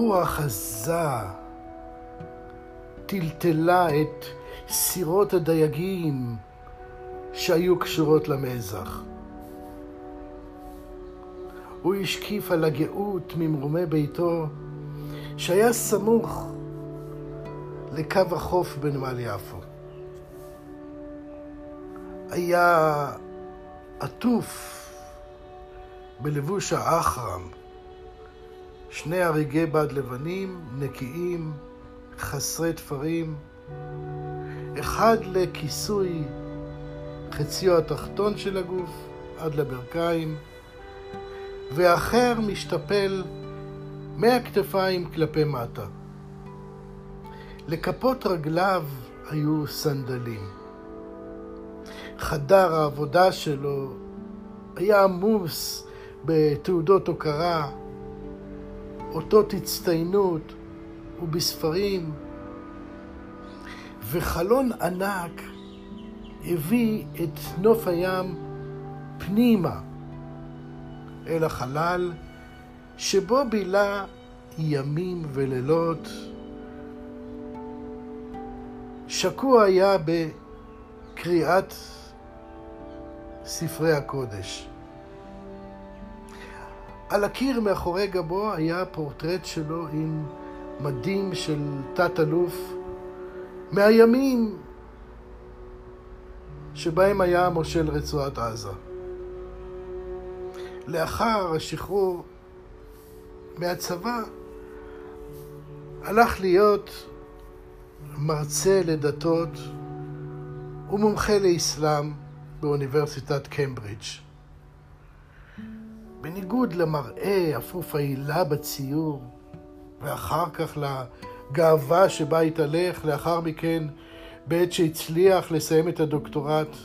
רוח עזה טלטלה את סירות הדייגים שהיו קשורות למזח. הוא השקיף על הגאות ממרומי ביתו, שהיה סמוך לקו החוף בנמל יפו. היה עטוף בלבוש האחרם, שני הריגי בד לבנים, נקיים, חסרי תפרים, אחד לכיסוי חציו התחתון של הגוף עד לברכיים, ואחר משתפל מהכתפיים כלפי מטה. לכפות רגליו היו סנדלים. חדר העבודה שלו היה עמוס בתעודות הוקרה, אותות הצטיינות ובספרים, וחלון ענק הביא את נוף הים פנימה אל החלל, שבו בילה ימים ולילות. שקוע היה בקריאת ספרי הקודש. על הקיר מאחורי גבו היה פורטרט שלו עם מדים של תת-אלוף מהימים שבהם היה מושל רצועת עזה. לאחר השחרור מהצבא הלך להיות מרצה לדתות ומומחה לאסלאם באוניברסיטת קמברידג'. בניגוד למראה אפוף העילה בציור, ואחר כך לגאווה שבה התהלך לאחר מכן בעת שהצליח לסיים את הדוקטורט,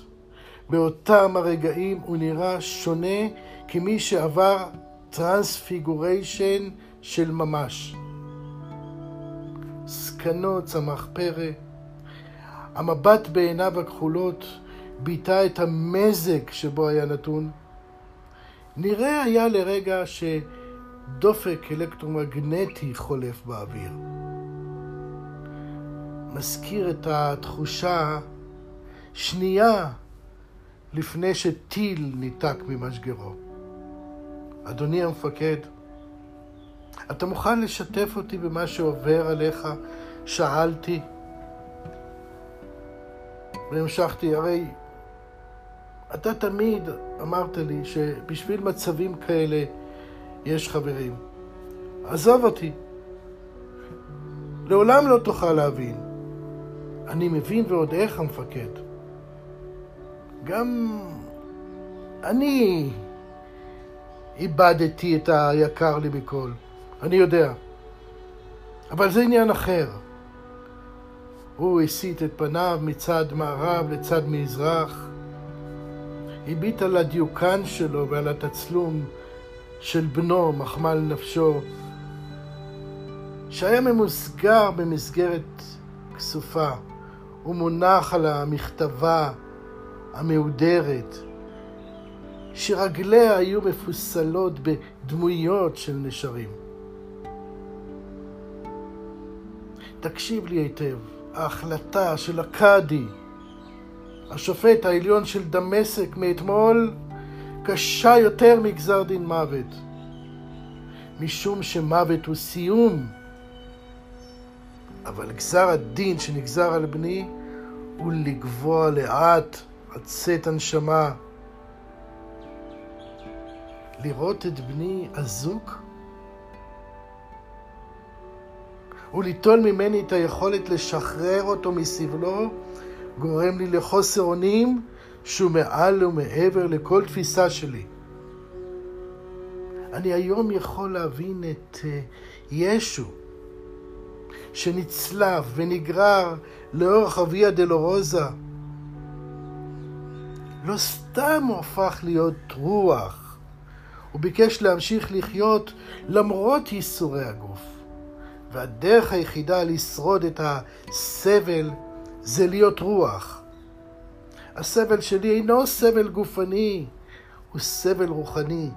באותם הרגעים הוא נראה שונה כמי שעבר transfiguration של ממש. זקנו צמח פרא, המבט בעיניו הכחולות ביטא את המזג שבו היה נתון. נראה היה לרגע שדופק אלקטרומגנטי חולף באוויר. מזכיר את התחושה שנייה לפני שטיל ניתק ממשגרו. אדוני המפקד, אתה מוכן לשתף אותי במה שעובר עליך? שאלתי. והמשכתי, הרי אתה תמיד אמרת לי שבשביל מצבים כאלה יש חברים. עזוב אותי. לעולם לא תוכל להבין. אני מבין ועוד איך המפקד. גם אני איבדתי את היקר לי מכל. אני יודע. אבל זה עניין אחר. הוא הסיט את פניו מצד מערב לצד מזרח, הביט על הדיוקן שלו ועל התצלום של בנו, מחמל נפשו, שהיה ממוסגר במסגרת כסופה. הוא מונח על המכתבה המהודרת, שרגליה היו מפוסלות בדמויות של נשרים. תקשיב לי היטב, ההחלטה של הקאדי, השופט העליון של דמשק מאתמול, קשה יותר מגזר דין מוות, משום שמוות הוא סיום. אבל גזר הדין שנגזר על בני הוא לגבוה לאט עד צאת הנשמה. לראות את בני אזוק? וליטול ממני את היכולת לשחרר אותו מסבלו גורם לי לחוסר אונים שהוא מעל ומעבר לכל תפיסה שלי. אני היום יכול להבין את uh, ישו, שנצלב ונגרר לאורך אביה דלורוזה. לא סתם הוא הפך להיות רוח, הוא ביקש להמשיך לחיות למרות ייסורי הגוף. והדרך היחידה לשרוד את הסבל זה להיות רוח. הסבל שלי אינו סבל גופני, הוא סבל רוחני.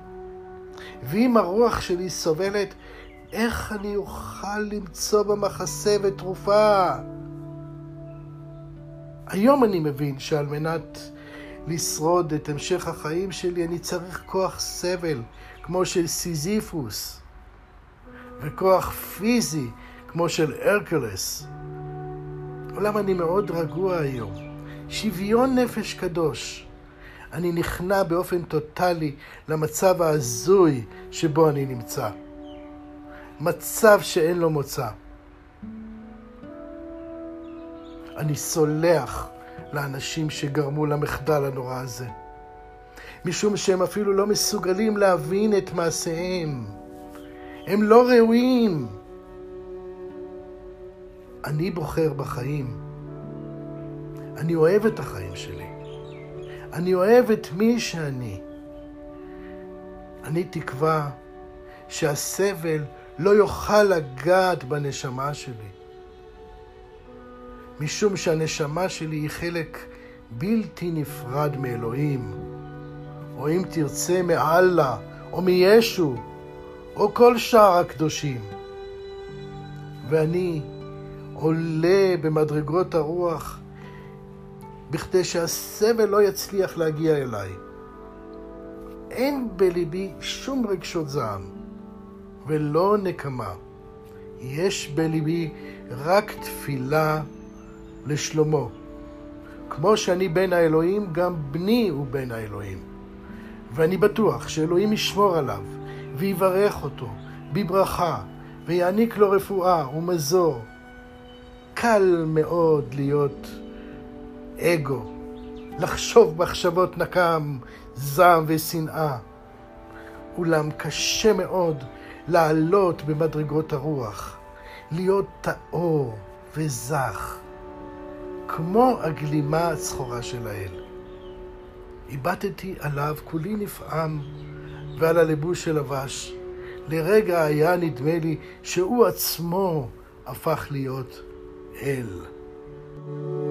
ואם הרוח שלי סובלת, איך אני אוכל למצוא במחסה ותרופה? היום אני מבין שעל מנת לשרוד את המשך החיים שלי אני צריך כוח סבל כמו של סיזיפוס וכוח פיזי כמו של הרקולס. עולם אני מאוד רגוע היום. שוויון נפש קדוש. אני נכנע באופן טוטלי למצב ההזוי שבו אני נמצא. מצב שאין לו מוצא. אני סולח לאנשים שגרמו למחדל הנורא הזה, משום שהם אפילו לא מסוגלים להבין את מעשיהם. הם לא ראויים. אני בוחר בחיים. אני אוהב את החיים שלי. אני אוהב את מי שאני. אני תקווה שהסבל לא יוכל לגעת בנשמה שלי. משום שהנשמה שלי היא חלק בלתי נפרד מאלוהים, או אם תרצה מאללה, או מישו, או כל שאר הקדושים. ואני עולה במדרגות הרוח בכדי שהסבל לא יצליח להגיע אליי. אין בליבי שום רגשות זעם ולא נקמה. יש בליבי רק תפילה לשלמה. כמו שאני בן האלוהים, גם בני הוא בן האלוהים. ואני בטוח שאלוהים ישמור עליו ויברך אותו בברכה ויעניק לו רפואה ומזור. קל מאוד להיות אגו, לחשוב מחשבות נקם, זעם ושנאה. אולם קשה מאוד לעלות במדרגות הרוח, להיות טהור וזך. כמו הגלימה הצחורה של האל. הבטתי עליו כולי נפעם ועל הלבוש שלבש. לרגע היה נדמה לי שהוא עצמו הפך להיות hell.